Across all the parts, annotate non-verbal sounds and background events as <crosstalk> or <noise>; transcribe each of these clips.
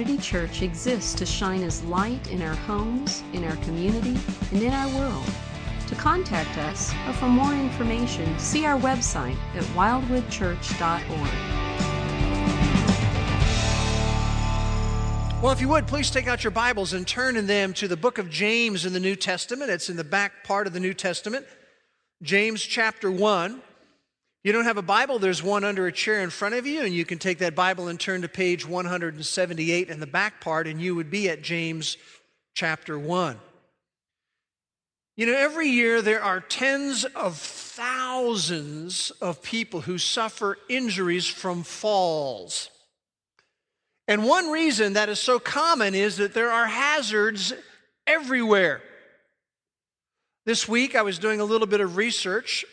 Community Church exists to shine as light in our homes, in our community, and in our world. To contact us or for more information, see our website at wildwoodchurch.org. Well, if you would, please take out your Bibles and turn in them to the book of James in the New Testament. It's in the back part of the New Testament, James chapter 1. You don't have a Bible, there's one under a chair in front of you, and you can take that Bible and turn to page 178 in the back part, and you would be at James chapter 1. You know, every year there are tens of thousands of people who suffer injuries from falls. And one reason that is so common is that there are hazards everywhere. This week I was doing a little bit of research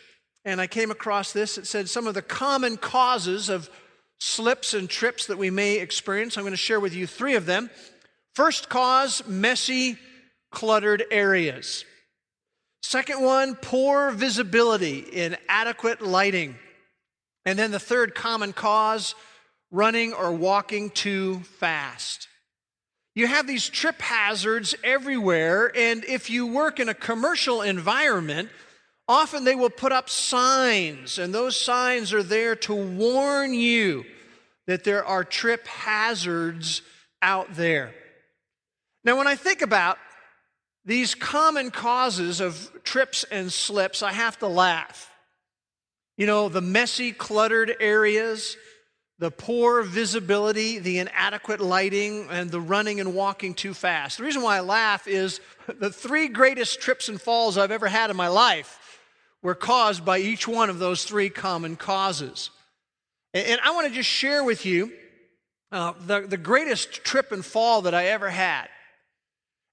and I came across this. It said some of the common causes of slips and trips that we may experience. I'm going to share with you three of them. First cause messy, cluttered areas. Second one, poor visibility, inadequate lighting. And then the third common cause, running or walking too fast. You have these trip hazards everywhere, and if you work in a commercial environment, Often they will put up signs, and those signs are there to warn you that there are trip hazards out there. Now, when I think about these common causes of trips and slips, I have to laugh. You know, the messy, cluttered areas, the poor visibility, the inadequate lighting, and the running and walking too fast. The reason why I laugh is <laughs> the three greatest trips and falls I've ever had in my life were caused by each one of those three common causes. And I want to just share with you uh, the, the greatest trip and fall that I ever had.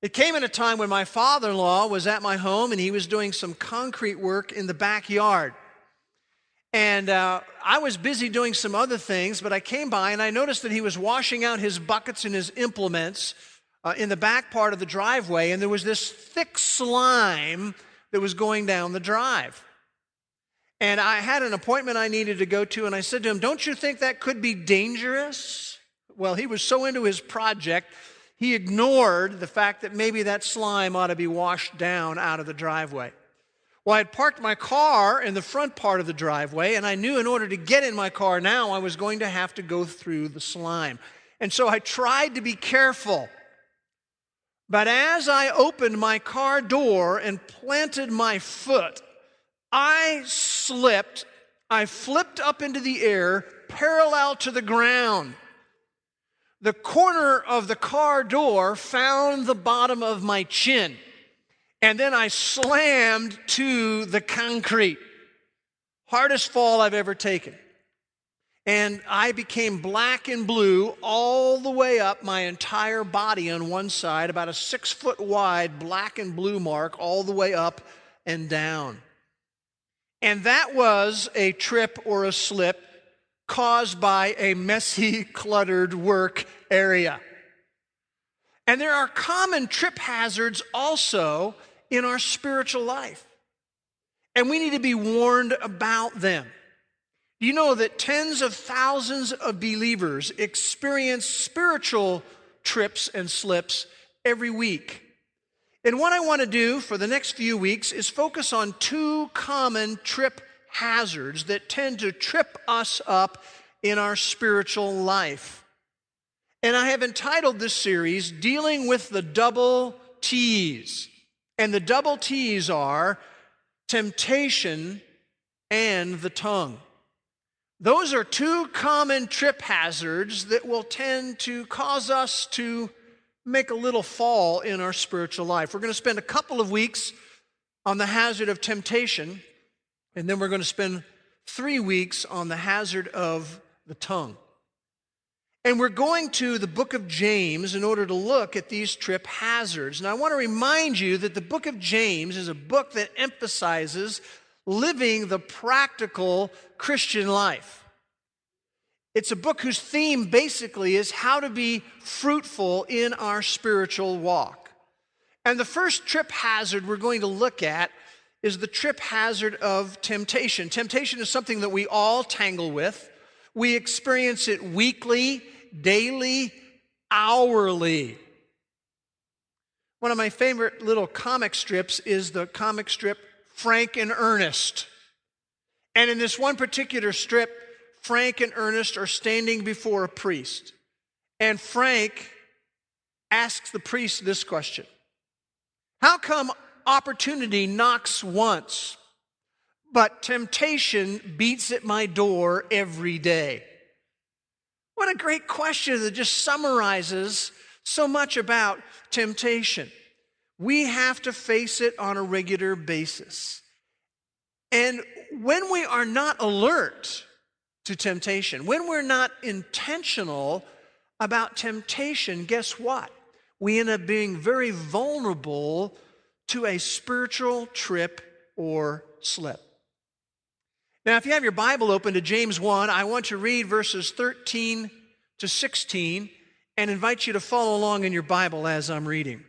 It came at a time when my father in law was at my home and he was doing some concrete work in the backyard. And uh, I was busy doing some other things, but I came by and I noticed that he was washing out his buckets and his implements uh, in the back part of the driveway, and there was this thick slime that was going down the drive. And I had an appointment I needed to go to, and I said to him, Don't you think that could be dangerous? Well, he was so into his project, he ignored the fact that maybe that slime ought to be washed down out of the driveway. Well, I had parked my car in the front part of the driveway, and I knew in order to get in my car now, I was going to have to go through the slime. And so I tried to be careful. But as I opened my car door and planted my foot, I slipped. I flipped up into the air parallel to the ground. The corner of the car door found the bottom of my chin, and then I slammed to the concrete. Hardest fall I've ever taken and I became black and blue all the way up my entire body on one side, about a six foot wide black and blue mark all the way up and down. And that was a trip or a slip caused by a messy, <laughs> cluttered work area. And there are common trip hazards also in our spiritual life. And we need to be warned about them. You know that tens of thousands of believers experience spiritual trips and slips every week. And what I want to do for the next few weeks is focus on two common trip hazards that tend to trip us up in our spiritual life. And I have entitled this series, Dealing with the Double T's. And the double T's are temptation and the tongue. Those are two common trip hazards that will tend to cause us to make a little fall in our spiritual life. We're going to spend a couple of weeks on the hazard of temptation, and then we're going to spend three weeks on the hazard of the tongue. And we're going to the book of James in order to look at these trip hazards. And I want to remind you that the book of James is a book that emphasizes living the practical Christian life. It's a book whose theme basically is how to be fruitful in our spiritual walk. And the first trip hazard we're going to look at is the trip hazard of temptation. Temptation is something that we all tangle with. We experience it weekly, daily, hourly. One of my favorite little comic strips is the comic strip Frank and Ernest. And in this one particular strip, Frank and Ernest are standing before a priest. And Frank asks the priest this question How come opportunity knocks once, but temptation beats at my door every day? What a great question that just summarizes so much about temptation. We have to face it on a regular basis. And when we are not alert to temptation, when we're not intentional about temptation, guess what? We end up being very vulnerable to a spiritual trip or slip. Now, if you have your Bible open to James 1, I want to read verses 13 to 16 and invite you to follow along in your Bible as I'm reading.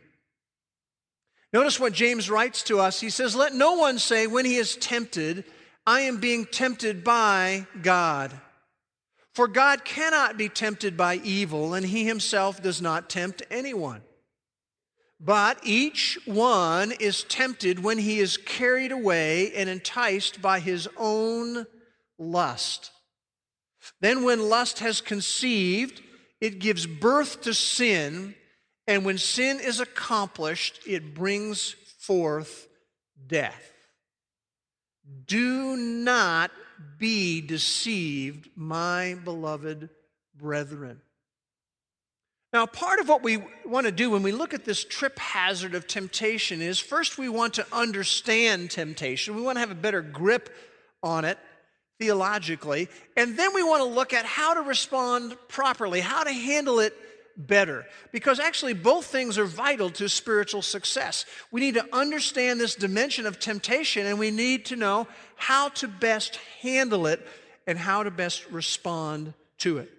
Notice what James writes to us. He says, Let no one say when he is tempted, I am being tempted by God. For God cannot be tempted by evil, and he himself does not tempt anyone. But each one is tempted when he is carried away and enticed by his own lust. Then, when lust has conceived, it gives birth to sin, and when sin is accomplished, it brings forth death. Do not be deceived, my beloved brethren. Now, part of what we want to do when we look at this trip hazard of temptation is first we want to understand temptation. We want to have a better grip on it theologically. And then we want to look at how to respond properly, how to handle it better. Because actually, both things are vital to spiritual success. We need to understand this dimension of temptation and we need to know how to best handle it and how to best respond to it.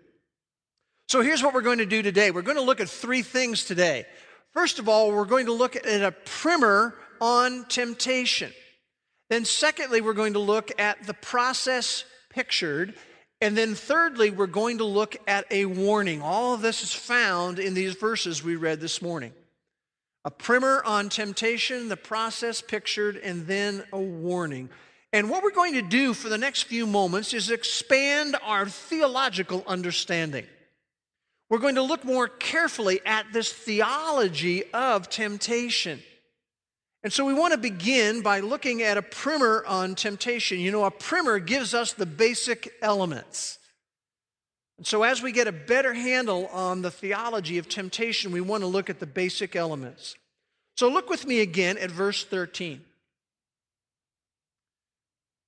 So here's what we're going to do today. We're going to look at three things today. First of all, we're going to look at a primer on temptation. Then, secondly, we're going to look at the process pictured. And then, thirdly, we're going to look at a warning. All of this is found in these verses we read this morning. A primer on temptation, the process pictured, and then a warning. And what we're going to do for the next few moments is expand our theological understanding. We're going to look more carefully at this theology of temptation. And so we want to begin by looking at a primer on temptation. You know, a primer gives us the basic elements. And so as we get a better handle on the theology of temptation, we want to look at the basic elements. So look with me again at verse 13.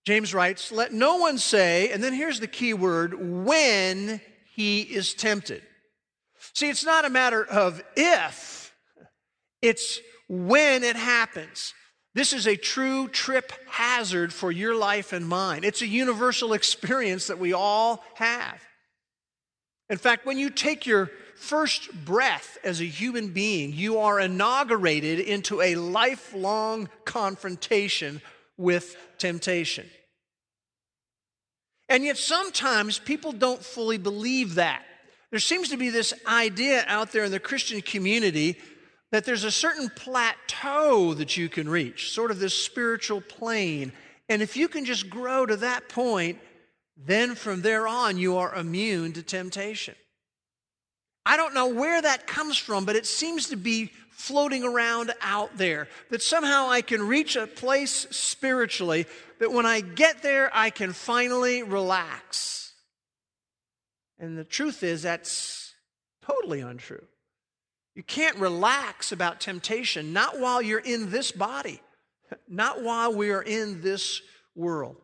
James writes, Let no one say, and then here's the key word, when he is tempted. See, it's not a matter of if, it's when it happens. This is a true trip hazard for your life and mine. It's a universal experience that we all have. In fact, when you take your first breath as a human being, you are inaugurated into a lifelong confrontation with temptation. And yet, sometimes people don't fully believe that. There seems to be this idea out there in the Christian community that there's a certain plateau that you can reach, sort of this spiritual plane. And if you can just grow to that point, then from there on, you are immune to temptation. I don't know where that comes from, but it seems to be floating around out there. That somehow I can reach a place spiritually that when I get there, I can finally relax. And the truth is, that's totally untrue. You can't relax about temptation, not while you're in this body, not while we are in this world.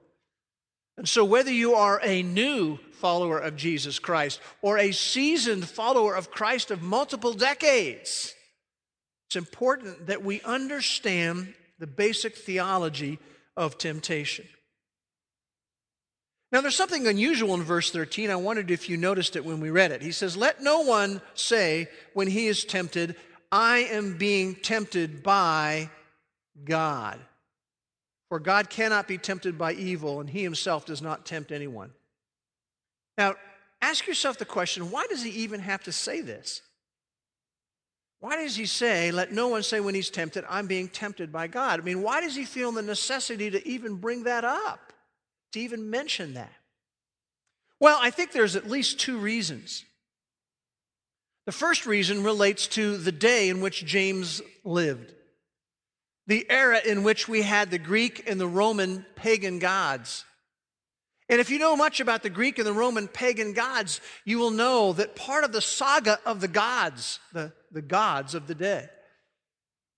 And so, whether you are a new follower of Jesus Christ or a seasoned follower of Christ of multiple decades, it's important that we understand the basic theology of temptation. Now, there's something unusual in verse 13. I wondered if you noticed it when we read it. He says, Let no one say when he is tempted, I am being tempted by God. For God cannot be tempted by evil, and he himself does not tempt anyone. Now, ask yourself the question why does he even have to say this? Why does he say, let no one say when he's tempted, I'm being tempted by God? I mean, why does he feel the necessity to even bring that up, to even mention that? Well, I think there's at least two reasons. The first reason relates to the day in which James lived, the era in which we had the Greek and the Roman pagan gods. And if you know much about the Greek and the Roman pagan gods, you will know that part of the saga of the gods, the, the gods of the day,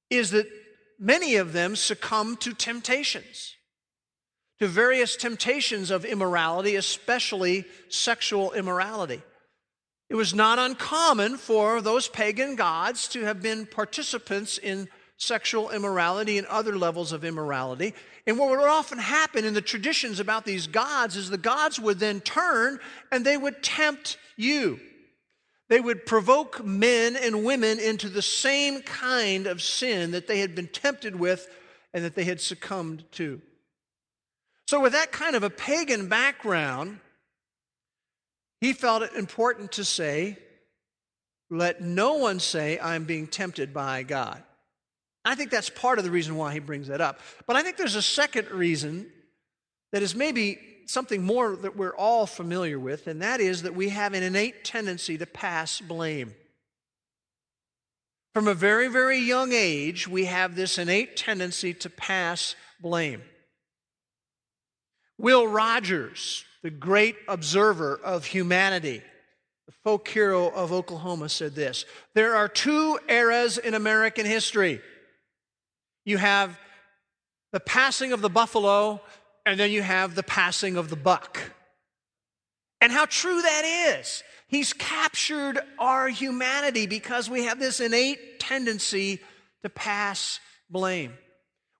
is that many of them succumb to temptations, to various temptations of immorality, especially sexual immorality. It was not uncommon for those pagan gods to have been participants in sexual immorality and other levels of immorality. And what would often happen in the traditions about these gods is the gods would then turn and they would tempt you. They would provoke men and women into the same kind of sin that they had been tempted with and that they had succumbed to. So, with that kind of a pagan background, he felt it important to say, Let no one say, I'm being tempted by God. I think that's part of the reason why he brings that up. But I think there's a second reason that is maybe something more that we're all familiar with, and that is that we have an innate tendency to pass blame. From a very, very young age, we have this innate tendency to pass blame. Will Rogers, the great observer of humanity, the folk hero of Oklahoma, said this There are two eras in American history you have the passing of the buffalo, and then you have the passing of the buck. And how true that is. He's captured our humanity because we have this innate tendency to pass blame.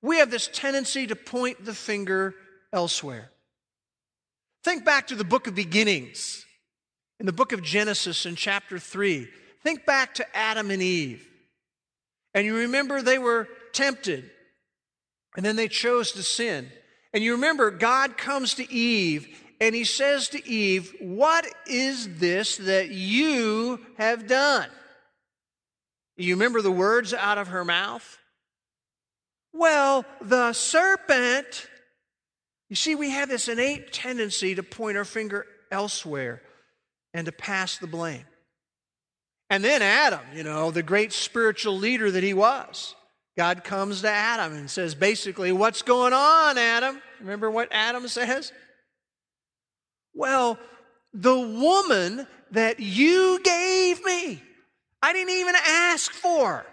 We have this tendency to point the finger elsewhere. Think back to the book of beginnings, in the book of Genesis in chapter 3. Think back to Adam and Eve. And you remember they were tempted. And then they chose to sin. And you remember, God comes to Eve and he says to Eve, What is this that you have done? You remember the words out of her mouth? Well, the serpent. You see, we have this innate tendency to point our finger elsewhere and to pass the blame. And then Adam, you know, the great spiritual leader that he was. God comes to Adam and says, basically, What's going on, Adam? Remember what Adam says? Well, the woman that you gave me, I didn't even ask for.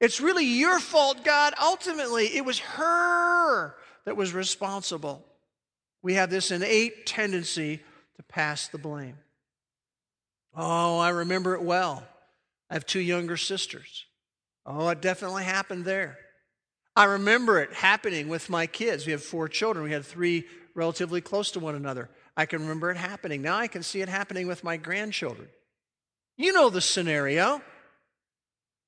It's really your fault, God. Ultimately, it was her that was responsible. We have this innate tendency to pass the blame. Oh, I remember it well. I have two younger sisters. Oh, it definitely happened there. I remember it happening with my kids. We have four children. We had three relatively close to one another. I can remember it happening. Now I can see it happening with my grandchildren. You know the scenario.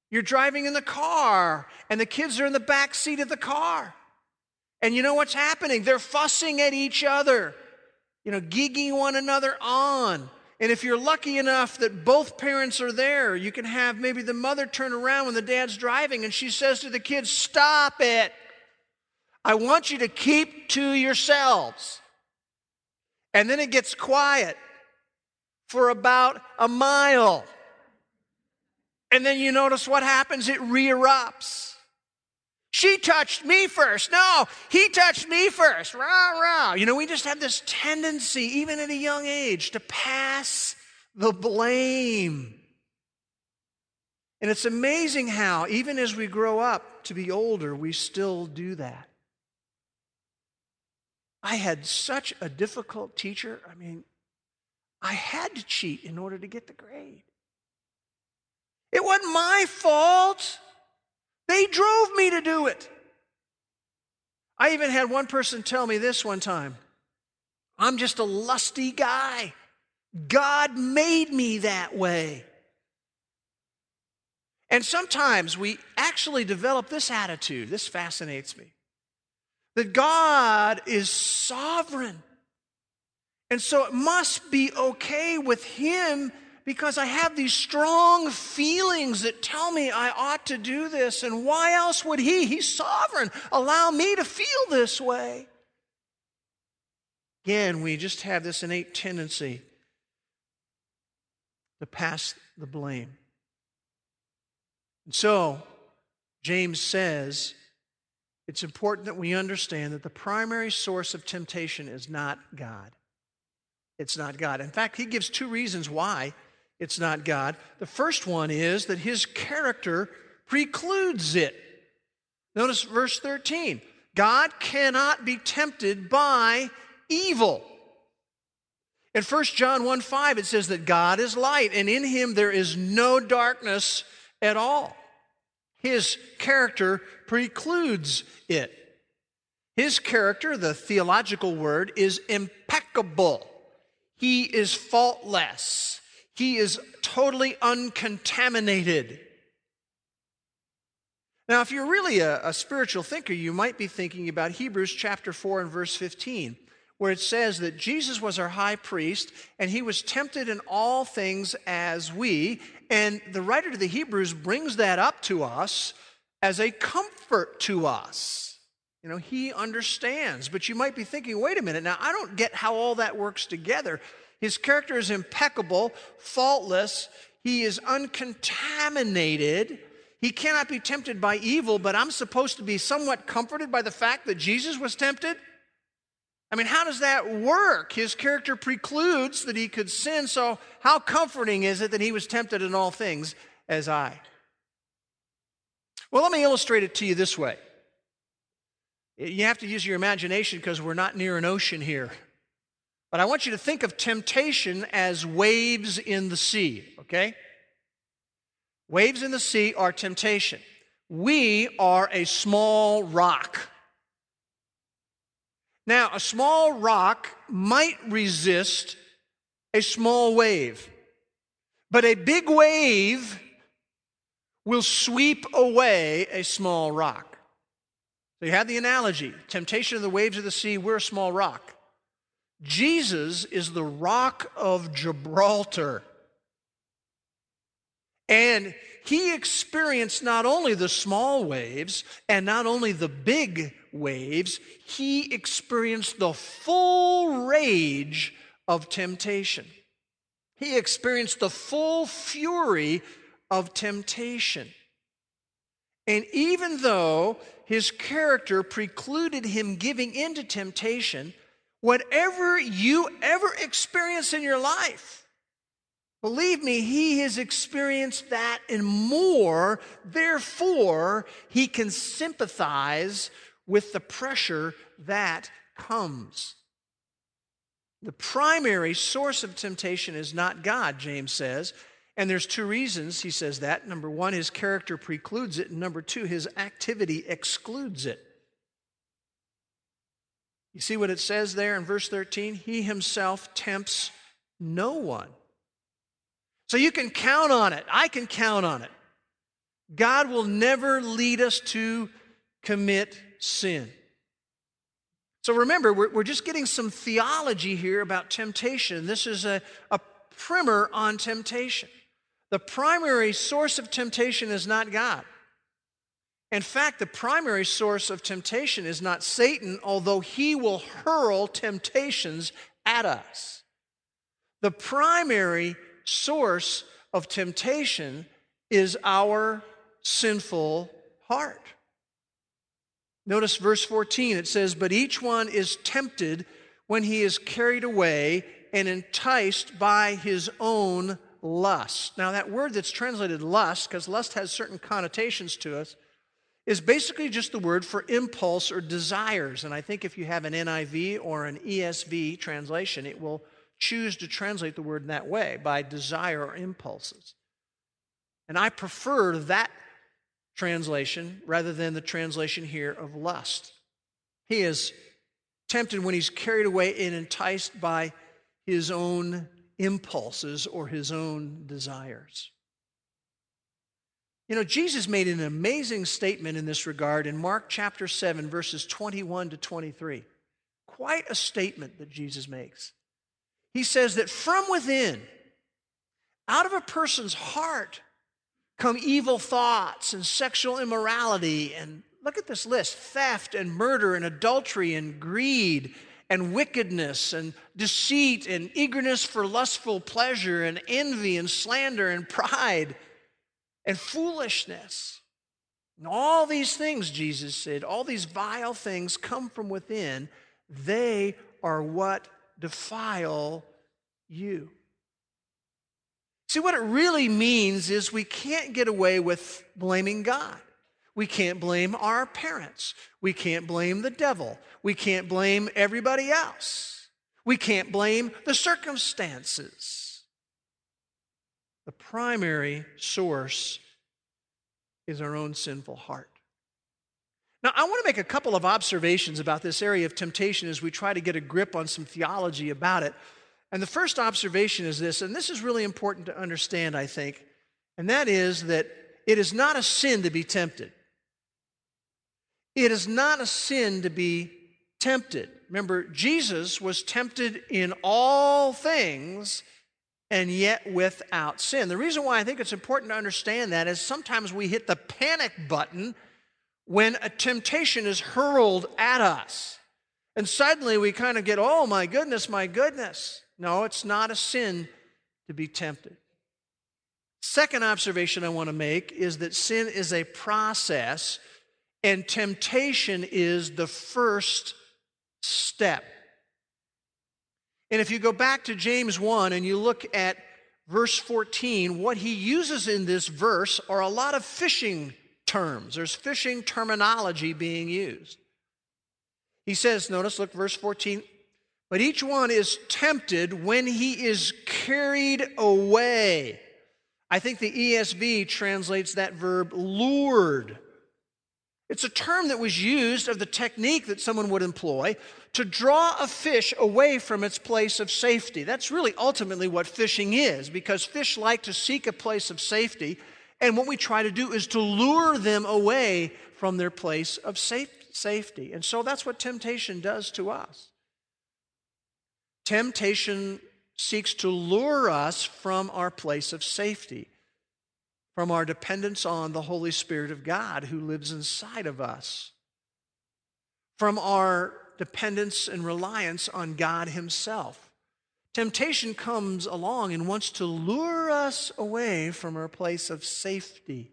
You're driving in the car, and the kids are in the back seat of the car. And you know what's happening? They're fussing at each other, you know, gigging one another on. And if you're lucky enough that both parents are there, you can have maybe the mother turn around when the dad's driving and she says to the kids, Stop it. I want you to keep to yourselves. And then it gets quiet for about a mile. And then you notice what happens? It re erupts. She touched me first. No, he touched me first. Rah, rah. You know, we just have this tendency, even at a young age, to pass the blame. And it's amazing how, even as we grow up to be older, we still do that. I had such a difficult teacher. I mean, I had to cheat in order to get the grade. It wasn't my fault. They drove me to do it. I even had one person tell me this one time I'm just a lusty guy. God made me that way. And sometimes we actually develop this attitude. This fascinates me that God is sovereign. And so it must be okay with Him because I have these strong feelings that tell me I ought to do this. And why else would He, He's sovereign, allow me to feel this way? Again, we just have this innate tendency to pass the blame. And so, James says it's important that we understand that the primary source of temptation is not God. It's not God. In fact, he gives two reasons why it's not God. The first one is that his character precludes it. Notice verse 13 God cannot be tempted by evil. In 1 John 1 5, it says that God is light, and in him there is no darkness at all. His character precludes it. His character, the theological word, is impeccable. He is faultless. He is totally uncontaminated. Now, if you're really a, a, spiritual thinker, you might be thinking about Hebrews chapter 4 and verse 15, where it says that Jesus was our high priest and he was tempted in all things as we. And the writer to the Hebrews brings that up to us as a comfort to us. You know, he understands. But you might be thinking, wait a minute, now I don't get how all that works together. His character is impeccable, faultless, he is uncontaminated. He cannot be tempted by evil, but I'm supposed to be somewhat comforted by the fact that Jesus was tempted? I mean, how does that work? His character precludes that he could sin, so how comforting is it that he was tempted in all things as I? Well, let me illustrate it to you this way. You have to use your imagination because we're not near an ocean here. But I want you to think of temptation as waves in the sea, okay? Waves in the sea are temptation. We are a small rock. Now, a small rock might resist a small wave, but a big wave will sweep away a small rock. So you have the analogy temptation of the waves of the sea, we're a small rock. Jesus is the rock of Gibraltar. And he experienced not only the small waves and not only the big waves, he experienced the full rage of temptation. He experienced the full fury of temptation. And even though his character precluded him giving in to temptation, whatever you ever experience in your life, believe me, he has experienced that and more. Therefore, he can sympathize with the pressure that comes. The primary source of temptation is not God, James says. And there's two reasons he says that. Number one, his character precludes it. And number two, his activity excludes it. You see what it says there in verse 13? He himself tempts no one. So you can count on it. I can count on it. God will never lead us to commit sin. So remember, we're, we're just getting some theology here about temptation. This is a, a primer on temptation. The primary source of temptation is not God. In fact, the primary source of temptation is not Satan, although he will hurl temptations at us. The primary source of temptation is our sinful heart. Notice verse 14, it says, But each one is tempted when he is carried away and enticed by his own lust. Now, that word that's translated lust, because lust has certain connotations to us, is basically just the word for impulse or desires. And I think if you have an NIV or an ESV translation, it will choose to translate the word in that way by desire or impulses. And I prefer that translation rather than the translation here of lust. He is tempted when he's carried away and enticed by his own impulses or his own desires. You know, Jesus made an amazing statement in this regard in Mark chapter 7, verses 21 to 23. Quite a statement that Jesus makes. He says that from within, Out of a person's heart come evil thoughts and sexual immorality and look at this list theft and murder and adultery and greed and wickedness and deceit and eagerness for lustful pleasure and envy and slander and pride and foolishness. And all these things, Jesus said, all these vile things come from within. They are what defile you. See, what it really means is we can't get away with blaming God. We can't blame our parents. We can't blame the devil. We can't blame everybody else. We can't blame the circumstances. The primary source is our own sinful heart. Now, I want to make a couple of observations about this area of temptation as we try to get a grip on some theology about it. And the first observation is this, and this is really important to understand, I think, and that is that it is not a sin to be tempted. It is not a sin to be tempted. Remember, Jesus was tempted in all things and yet without sin. The reason why I think it's important to understand that is sometimes we hit the panic button when a temptation is hurled at us. And suddenly we kind of get, oh my goodness, my goodness. No, it's not a sin to be tempted. Second observation I want to make is that sin is a process and temptation is the first step. And if you go back to James 1 and you look at verse 14, what he uses in this verse are a lot of fishing terms. There's fishing terminology being used. He says, notice, look, verse 14, but each one is tempted when he is carried away. I think the ESV translates that verb lured. It's a term that was used of the technique that someone would employ to draw a fish away from its place of safety. That's really ultimately what fishing is, because fish like to seek a place of safety, and what we try to do is to lure them away from their place of safe, safety. And so that's what temptation does to us. Temptation seeks to lure us from our place of safety from our dependence on the Holy Spirit of God who lives inside of us, from our dependence and reliance on God Himself. Temptation comes along and wants to lure us away from our place of safety.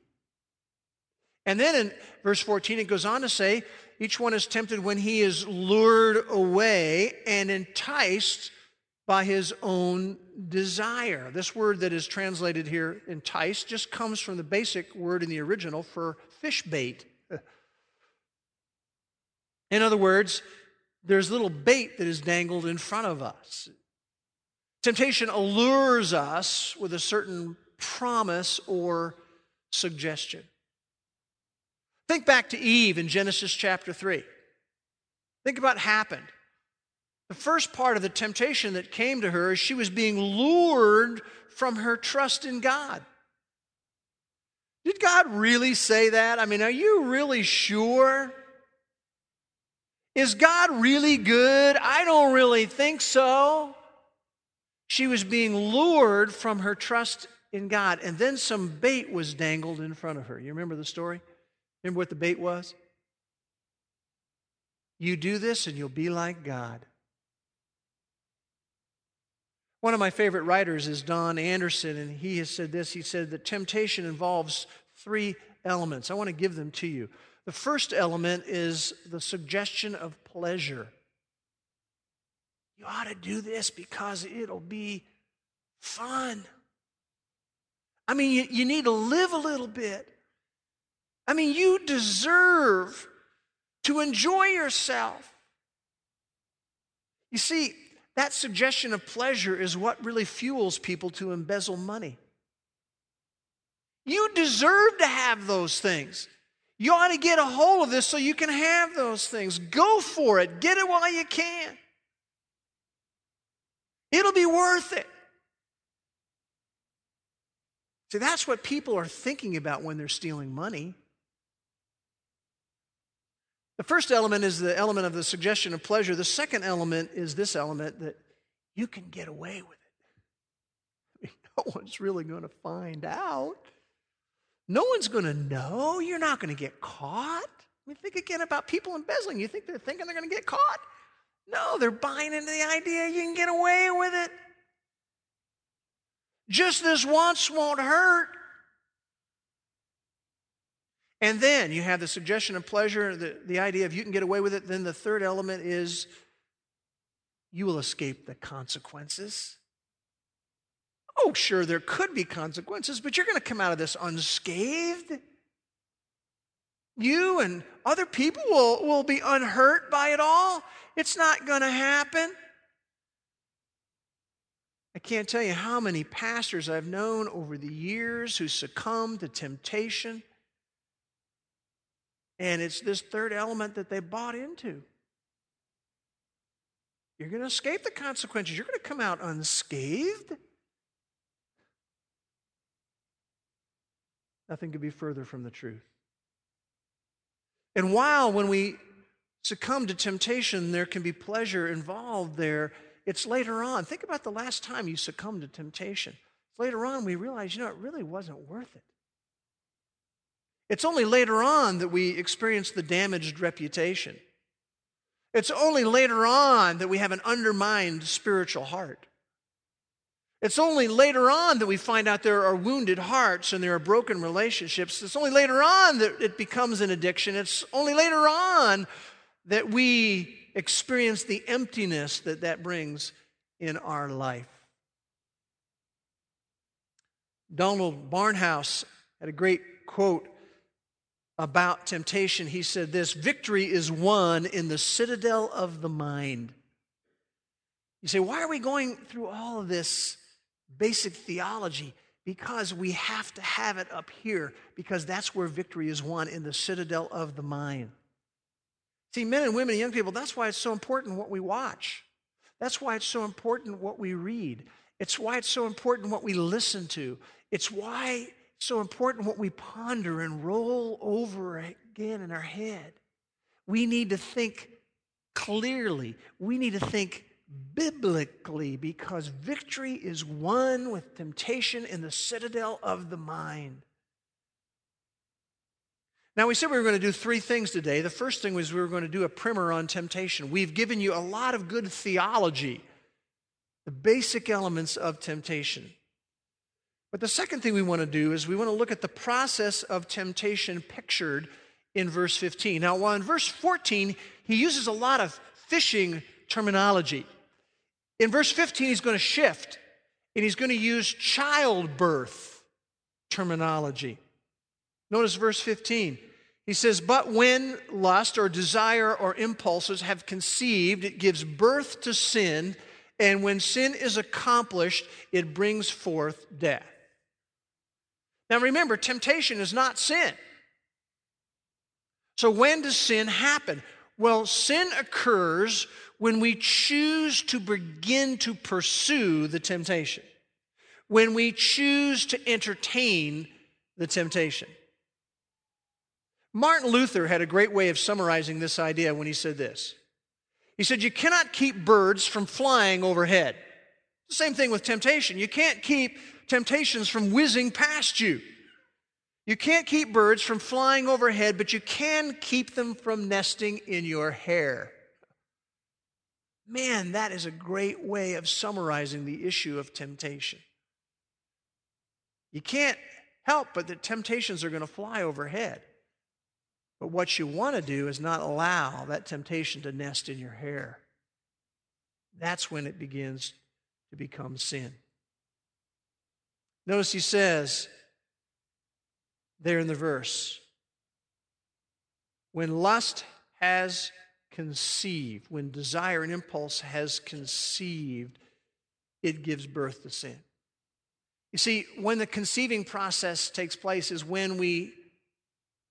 And then in verse 14, it goes on to say, each one is tempted when he is lured away and enticed by his own desire. This word that is translated here, entice, just comes from the basic word in the original for fish bait. <laughs> In other words, there's little bait that is dangled in front of us. Temptation allures us with a certain promise or suggestion. Think back to Eve in Genesis chapter 3. Think about what happened. The first part of the temptation that came to her is she was being lured from her trust in God. Did God really say that? I mean, are you really sure? Is God really good? I don't really think so. She was being lured from her trust in God, and then some bait was dangled in front of her. You remember the story? Remember what the bait was? You do this and you'll be like God. One of my favorite writers is Don Anderson, and he has said this. He said that temptation involves three elements. I want to give them to you. The first element is the suggestion of pleasure. You ought to do this because it'll be fun. I mean, you, you need to live a little bit. I mean, you deserve to enjoy yourself. You see, that suggestion of pleasure is what really fuels people to embezzle money. You deserve to have those things. You ought to get a hold of this so you can have those things. Go for it. Get it while you can. It'll be worth it. See, that's what people are thinking about when they're stealing money. The first element is the element of the suggestion of pleasure. The second element is this element that you can get away with it. <laughs> I mean, no one's really going to find out. No one's going to know. You're not going to get caught. I mean, think again about people embezzling. You think they're thinking they're going to get caught? No, they're buying into the idea you can get away with it. Just this once won't hurt. And then you have the suggestion of pleasure, the, the idea of you can get away with it. Then the third element is you will escape the consequences. Oh, sure, there could be consequences, but you're going to come out of this unscathed. You and other people will, will be unhurt by it all. It's not going to happen. I can't tell you how many pastors I've known over the years who succumbed to temptation. And it's this third element that they bought into. You're going to escape the consequences. You're going to come out unscathed. Nothing could be further from the truth. And while when we succumb to temptation, there can be pleasure involved there, it's later on. Think about the last time you succumbed to temptation. Later on, we realize, you know, it really wasn't worth it. It's only later on that we experience the damaged reputation. It's only later on that we have an undermined spiritual heart. It's only later on that we find out there are wounded hearts and there are broken relationships. It's only later on that it becomes an addiction. It's only later on that we experience the emptiness that that brings in our life. Donald Barnhouse had a great quote about temptation. He said this Victory is won in the citadel of the mind. You say, why are we going through all of this basic theology? Because we have to have it up here, because that's where victory is won in the citadel of the mind. See, men and women and young people, that's why it's so important what we watch. That's why it's so important what we read. It's why it's so important what we listen to. It's why it's so important what we ponder and roll over again in our head. We need to think clearly. We need to think biblically because victory is won with temptation in the citadel of the mind. Now, we said we were going to do three things today. The first thing was we were going to do a primer on temptation. We've given you a lot of good theology, the basic elements of temptation. But the second thing we want to do is we want to look at the process of temptation pictured in verse 15. Now, while in verse 14, he uses a lot of fishing terminology, in verse 15, he's going to shift and he's going to use childbirth terminology. Notice verse 15. He says, But when lust or desire or impulses have conceived, it gives birth to sin, and when sin is accomplished, it brings forth death. Now remember, temptation is not sin. So when does sin happen? Well, sin occurs when we choose to begin to pursue the temptation, when we choose to entertain the temptation. Martin Luther had a great way of summarizing this idea when he said this. He said, You cannot keep birds from flying overhead. The same thing with temptation. You can't keep temptations from whizzing past you. You can't keep birds from flying overhead, but you can keep them from nesting in your hair. Man, that is a great way of summarizing the issue of temptation. You can't help but that temptations are going to fly overhead. But what you want to do is not allow that temptation to nest in your hair. That's when it begins to become sin. Notice he says there in the verse when lust has conceived, when desire and impulse has conceived, it gives birth to sin. You see, when the conceiving process takes place is when we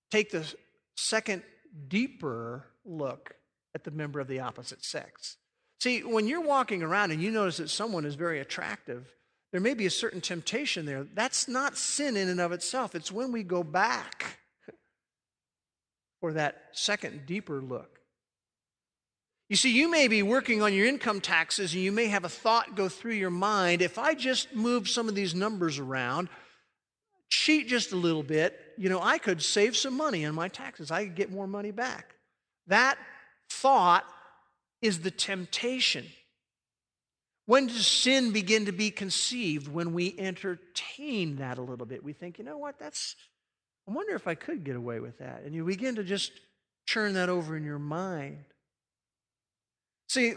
take the second, deeper look at the member of the opposite sex. See, when you're walking around and you notice that someone is very attractive, there may be a certain temptation there. That's not sin in and of itself. It's when we go back for that second, deeper look. You see, you may be working on your income taxes and you may have a thought go through your mind if I just move some of these numbers around, cheat just a little bit, you know, I could save some money on my taxes. I could get more money back. That thought is the temptation. When does sin begin to be conceived? When we entertain that a little bit. We think, you know what, that's, I wonder if I could get away with that. And you begin to just churn that over in your mind. See,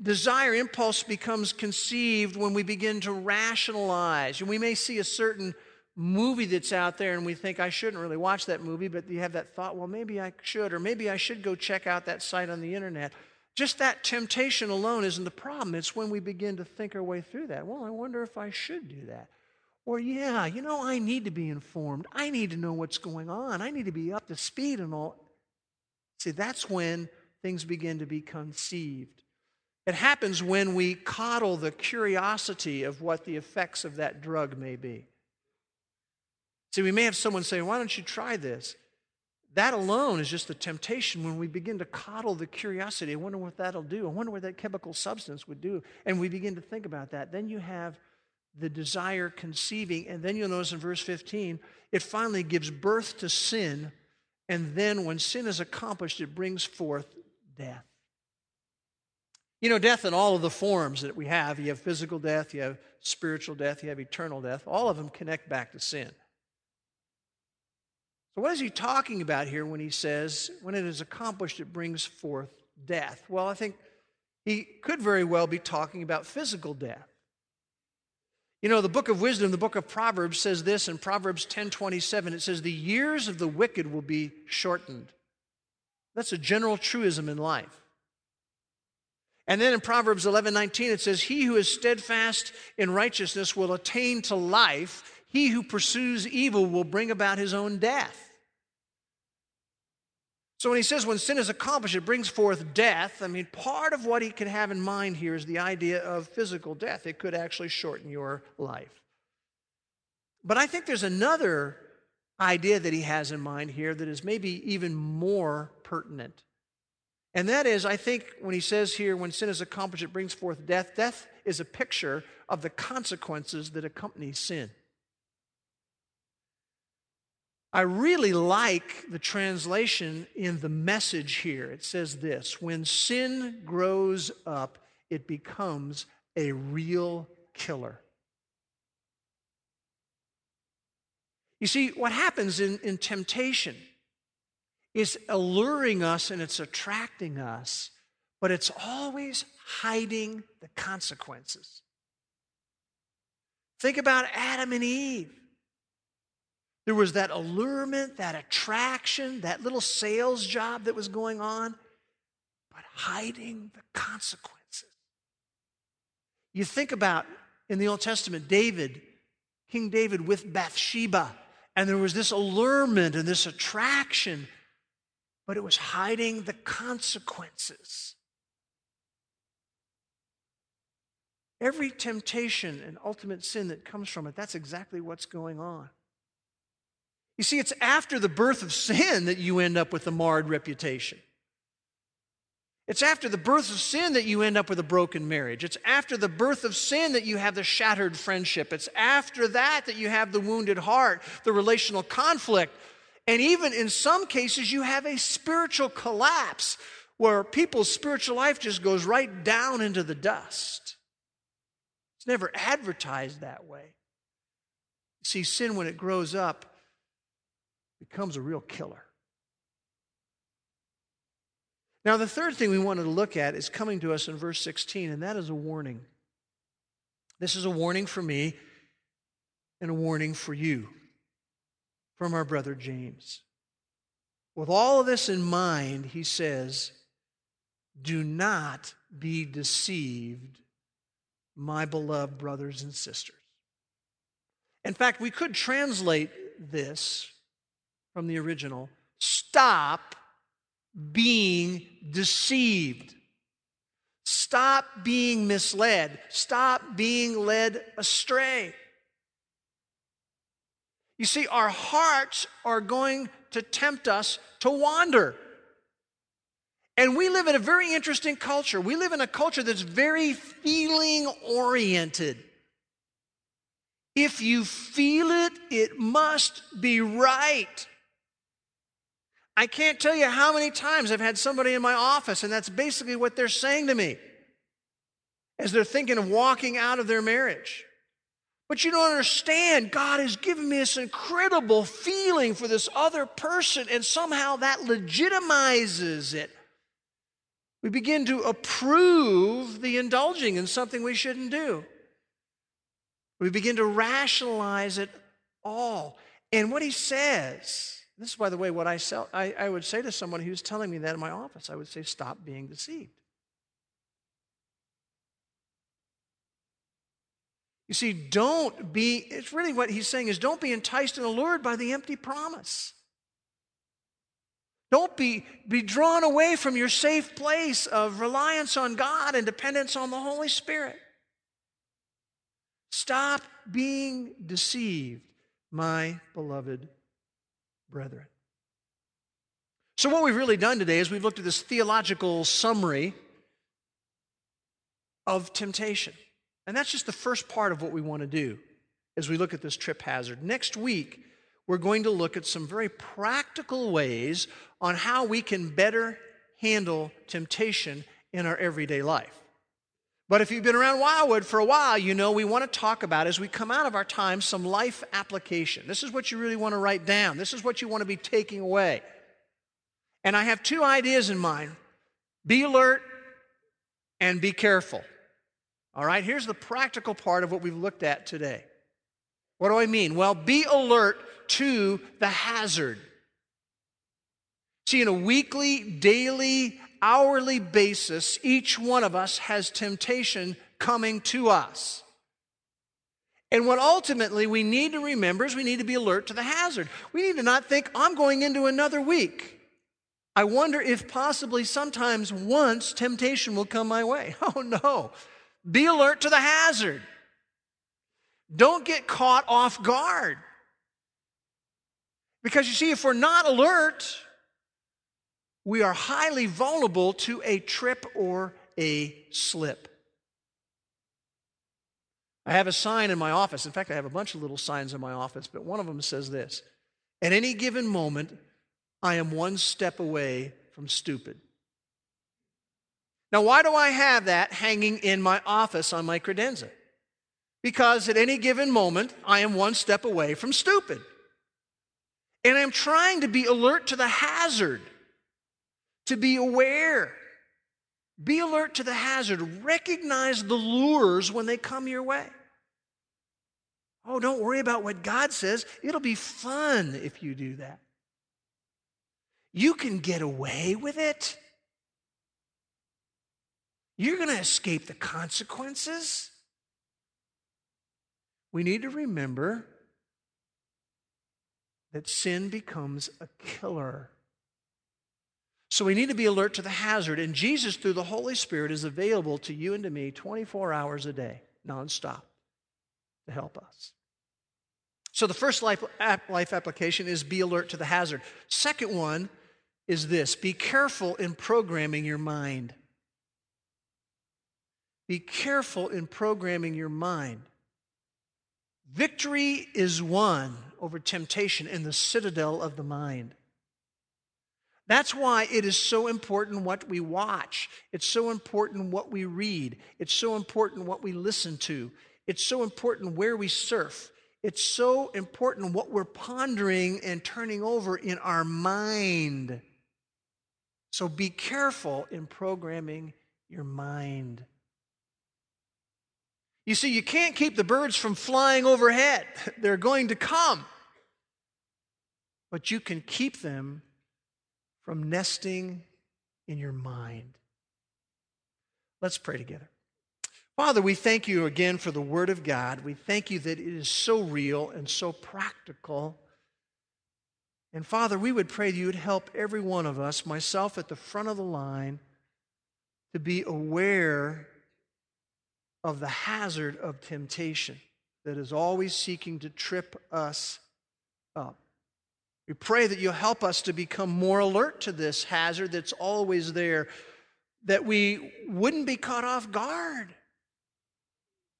desire impulse becomes conceived when we begin to rationalize. And we may see a certain movie that's out there and we think, I shouldn't really watch that movie, but you have that thought, well, maybe I should, or maybe I should go check out that site on the internet. Just that temptation alone isn't the problem. It's when we begin to think our way through that. Well, I wonder if I should do that. Or, yeah, you know, I need to be informed. I need to know what's going on. I need to be up to speed and all. See, that's when things begin to be conceived. It happens when we coddle the curiosity of what the effects of that drug may be. See, we may have someone say, Why don't you try this? That alone is just a temptation when we begin to coddle the curiosity. I wonder what that'll do. I wonder what that chemical substance would do. And we begin to think about that. Then you have the desire conceiving. And then you'll notice in verse 15, it finally gives birth to sin. And then when sin is accomplished, it brings forth death. You know, death in all of the forms that we have you have physical death, you have spiritual death, you have eternal death. All of them connect back to sin. What is he talking about here when he says, when it is accomplished, it brings forth death? Well, I think he could very well be talking about physical death. You know, the book of wisdom, the book of Proverbs says this in Proverbs 10 27. It says, The years of the wicked will be shortened. That's a general truism in life. And then in Proverbs 11 19, it says, He who is steadfast in righteousness will attain to life. He who pursues evil will bring about his own death. So when he says when sin is accomplished, it brings forth death, I mean, part of what he can have in mind here is the idea of physical death. It could actually shorten your life. But I think there's another idea that he has in mind here that is maybe even more pertinent. And that is, I think, when he says here, when sin is accomplished, it brings forth death, death is a picture of the consequences that accompany sin. I really like the translation in the message here. It says this When sin grows up, it becomes a real killer. You see, what happens in, in temptation is alluring us and it's attracting us, but it's always hiding the consequences. Think about Adam and Eve. There was that allurement, that attraction, that little sales job that was going on, but hiding the consequences. You think about in the Old Testament, David, King David with Bathsheba, and there was this allurement and this attraction, but it was hiding the consequences. Every temptation and ultimate sin that comes from it, that's exactly what's going on. You see, it's after the birth of sin that you end up with a marred reputation. It's after the birth of sin that you end up with a broken marriage. It's after the birth of sin that you have the shattered friendship. It's after that that you have the wounded heart, the relational conflict. And even in some cases, you have a spiritual collapse where people's spiritual life just goes right down into the dust. It's never advertised that way. See, sin, when it grows up, becomes a real killer. Now, the third thing we wanted to look at is coming to us in verse 16, and that is a warning. This is a warning for me and a warning for you from our brother James. With all of this in mind, he says, Do not be deceived, my beloved brothers and sisters. In fact, we could translate this from the original stop being deceived. Stop being misled. Stop being led astray. You see, our hearts are going to tempt us to wander. And we live in a very interesting culture. We live in a culture that's very feeling oriented. If you feel it, it must be right. I can't tell you how many times I've had somebody in my office, and that's basically what they're saying to me as they're thinking of walking out of their marriage. But you don't understand, God has given me this incredible feeling for this other person, and somehow that legitimizes it. We begin to approve the indulging in something we shouldn't do. We begin to rationalize it all. And what he says, this is, by the way, what I, sell, I, I would say to someone who's telling me that in my office. I would say, stop being deceived. You see, don't be, it's really what he's saying is don't be enticed and allured by the empty promise. Don't be, be drawn away from your safe place of reliance on God and dependence on the Holy Spirit. Stop being deceived, my beloved brethren. So, what we've really done today is we've looked at this theological summary of temptation. And that's just the first part of what we want to do as we look at this trip hazard. Next week, we're going to look at some very practical ways on how we can better handle temptation in our everyday life. But if you've been around Wildwood for a while, you know we want to talk about as we come out of our time some life application. This is what you really want to write down. This is what you want to be taking away. And I have two ideas in mind be alert and be careful. All right, here's the practical part of what we've looked at today. What do I mean? Well, be alert to the hazard. See, in a weekly, daily, hourly basis, each one of us has temptation coming to us. And what ultimately we need to remember is we need to be alert to the hazard. We need to not think, I'm going into another week. I wonder if possibly sometimes once temptation will come my way. <laughs> Oh no. Be alert to the hazard. Don't get caught off guard. Because you see, if we're not alert, we are highly vulnerable to a trip or a slip. I have a sign in my office. In fact, I have a bunch of little signs in my office, but one of them says this At any given moment, I am one step away from stupid. Now, why do I have that hanging in my office on my credenza? Because at any given moment, I am one step away from stupid. And I'm trying to be alert to the hazard to be aware. Be alert to the hazard. Recognize the lures when they come your way. Oh, don't worry about what God says. It'll be fun if you do that. You can get away with it. You're going to escape the consequences. We need to remember that sin becomes a killer. So we need to be alert to the hazard. And Jesus, through the Holy Spirit, is available to you and to me 24 hours a day, nonstop, to help us. So the first life, life application is be alert to the hazard. Second one is this be careful in programming your mind. Be careful in programming your mind. Victory is won over temptation in the citadel of the mind. That's why it is so important what we watch. It's so important what we read. It's so important what we listen to. It's so important where we surf. It's so important what we're pondering and turning over in our mind. So be careful in programming your mind. You see, you can't keep the birds from flying overhead, <laughs> they're going to come. But you can keep them from nesting in your mind. Let's pray together. Father, we thank you again for the Word of God. We thank you that it is so real and so practical. And Father, we would pray that you would help every one of us, myself at the front of the line, to be aware of the hazard of temptation that is always seeking to trip us up. We pray that you'll help us to become more alert to this hazard that's always there, that we wouldn't be caught off guard.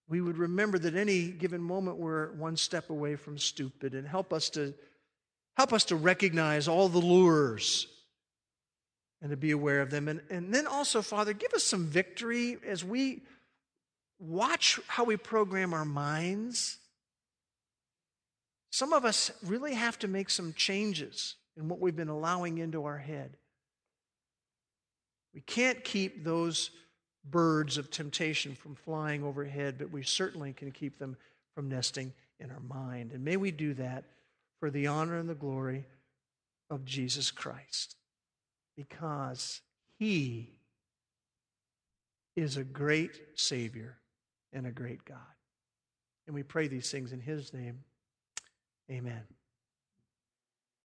We would remember that any given moment we're one step away from stupid and help us to help us to recognize all the lures and to be aware of them. And, and then also, Father, give us some victory as we watch how we program our minds some of us really have to make some changes in what we've been allowing into our head. We can't keep those birds of temptation from flying overhead, but we certainly can keep them from nesting in our mind. And may we do that for the honor and the glory of Jesus Christ, because he is a great Savior and a great God. And we pray these things in his name. Amen.